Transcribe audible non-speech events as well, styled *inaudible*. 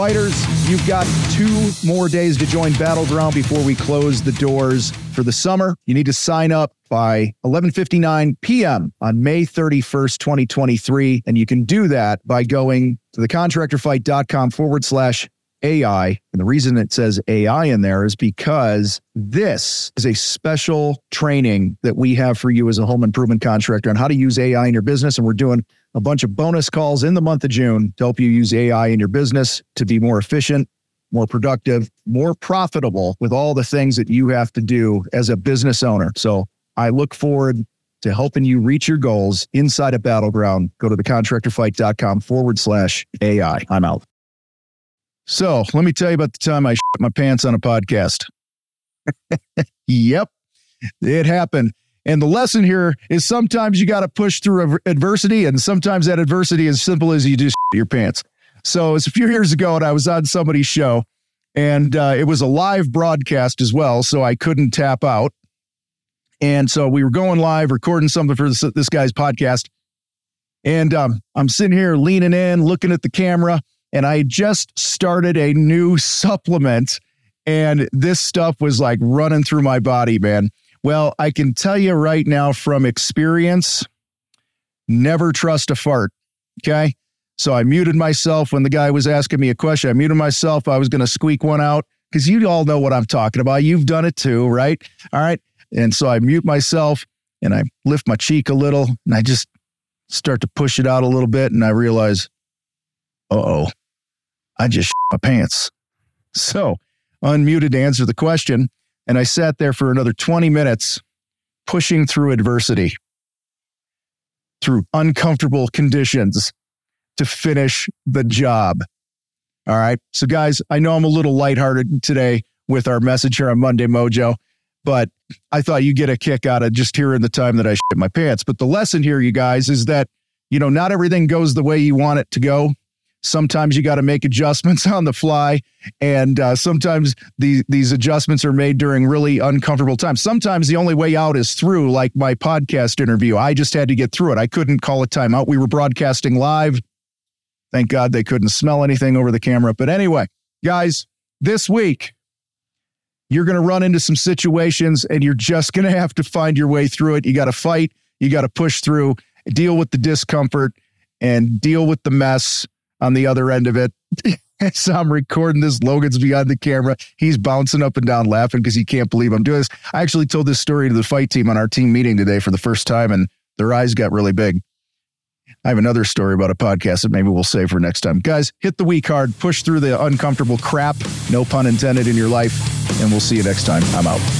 Fighters, you've got two more days to join Battleground before we close the doors for the summer. You need to sign up by 11:59 p.m. on May 31st, 2023, and you can do that by going to thecontractorfight.com forward slash AI. And the reason it says AI in there is because this is a special training that we have for you as a home improvement contractor on how to use AI in your business. And we're doing a bunch of bonus calls in the month of June to help you use AI in your business to be more efficient, more productive, more profitable with all the things that you have to do as a business owner. So I look forward to helping you reach your goals inside a battleground. Go to thecontractorfight.com forward slash AI. I'm out. So let me tell you about the time I shit my pants on a podcast. *laughs* yep, it happened. And the lesson here is sometimes you got to push through adversity, and sometimes that adversity is simple as you just *laughs* your pants. So it's a few years ago, and I was on somebody's show, and uh, it was a live broadcast as well, so I couldn't tap out. And so we were going live, recording something for this, this guy's podcast. And um, I'm sitting here leaning in, looking at the camera, and I just started a new supplement. And this stuff was like running through my body, man. Well, I can tell you right now from experience never trust a fart. Okay. So I muted myself when the guy was asking me a question. I muted myself. I was going to squeak one out because you all know what I'm talking about. You've done it too, right? All right. And so I mute myself and I lift my cheek a little and I just start to push it out a little bit. And I realize, uh oh, I just my pants. *laughs* So unmuted to answer the question. And I sat there for another 20 minutes pushing through adversity, through uncomfortable conditions to finish the job. All right. So, guys, I know I'm a little lighthearted today with our message here on Monday Mojo, but I thought you'd get a kick out of just hearing the time that I shit my pants. But the lesson here, you guys, is that, you know, not everything goes the way you want it to go. Sometimes you got to make adjustments *laughs* on the fly, and uh, sometimes the, these adjustments are made during really uncomfortable times. Sometimes the only way out is through, like my podcast interview. I just had to get through it. I couldn't call a timeout. We were broadcasting live. Thank God they couldn't smell anything over the camera. But anyway, guys, this week, you're going to run into some situations and you're just going to have to find your way through it. You got to fight, you got to push through, deal with the discomfort, and deal with the mess on the other end of it. *laughs* so I'm recording this. Logan's behind the camera. He's bouncing up and down laughing because he can't believe I'm doing this. I actually told this story to the fight team on our team meeting today for the first time, and their eyes got really big. I have another story about a podcast that maybe we'll save for next time. Guys, hit the week hard, push through the uncomfortable crap, no pun intended, in your life, and we'll see you next time. I'm out.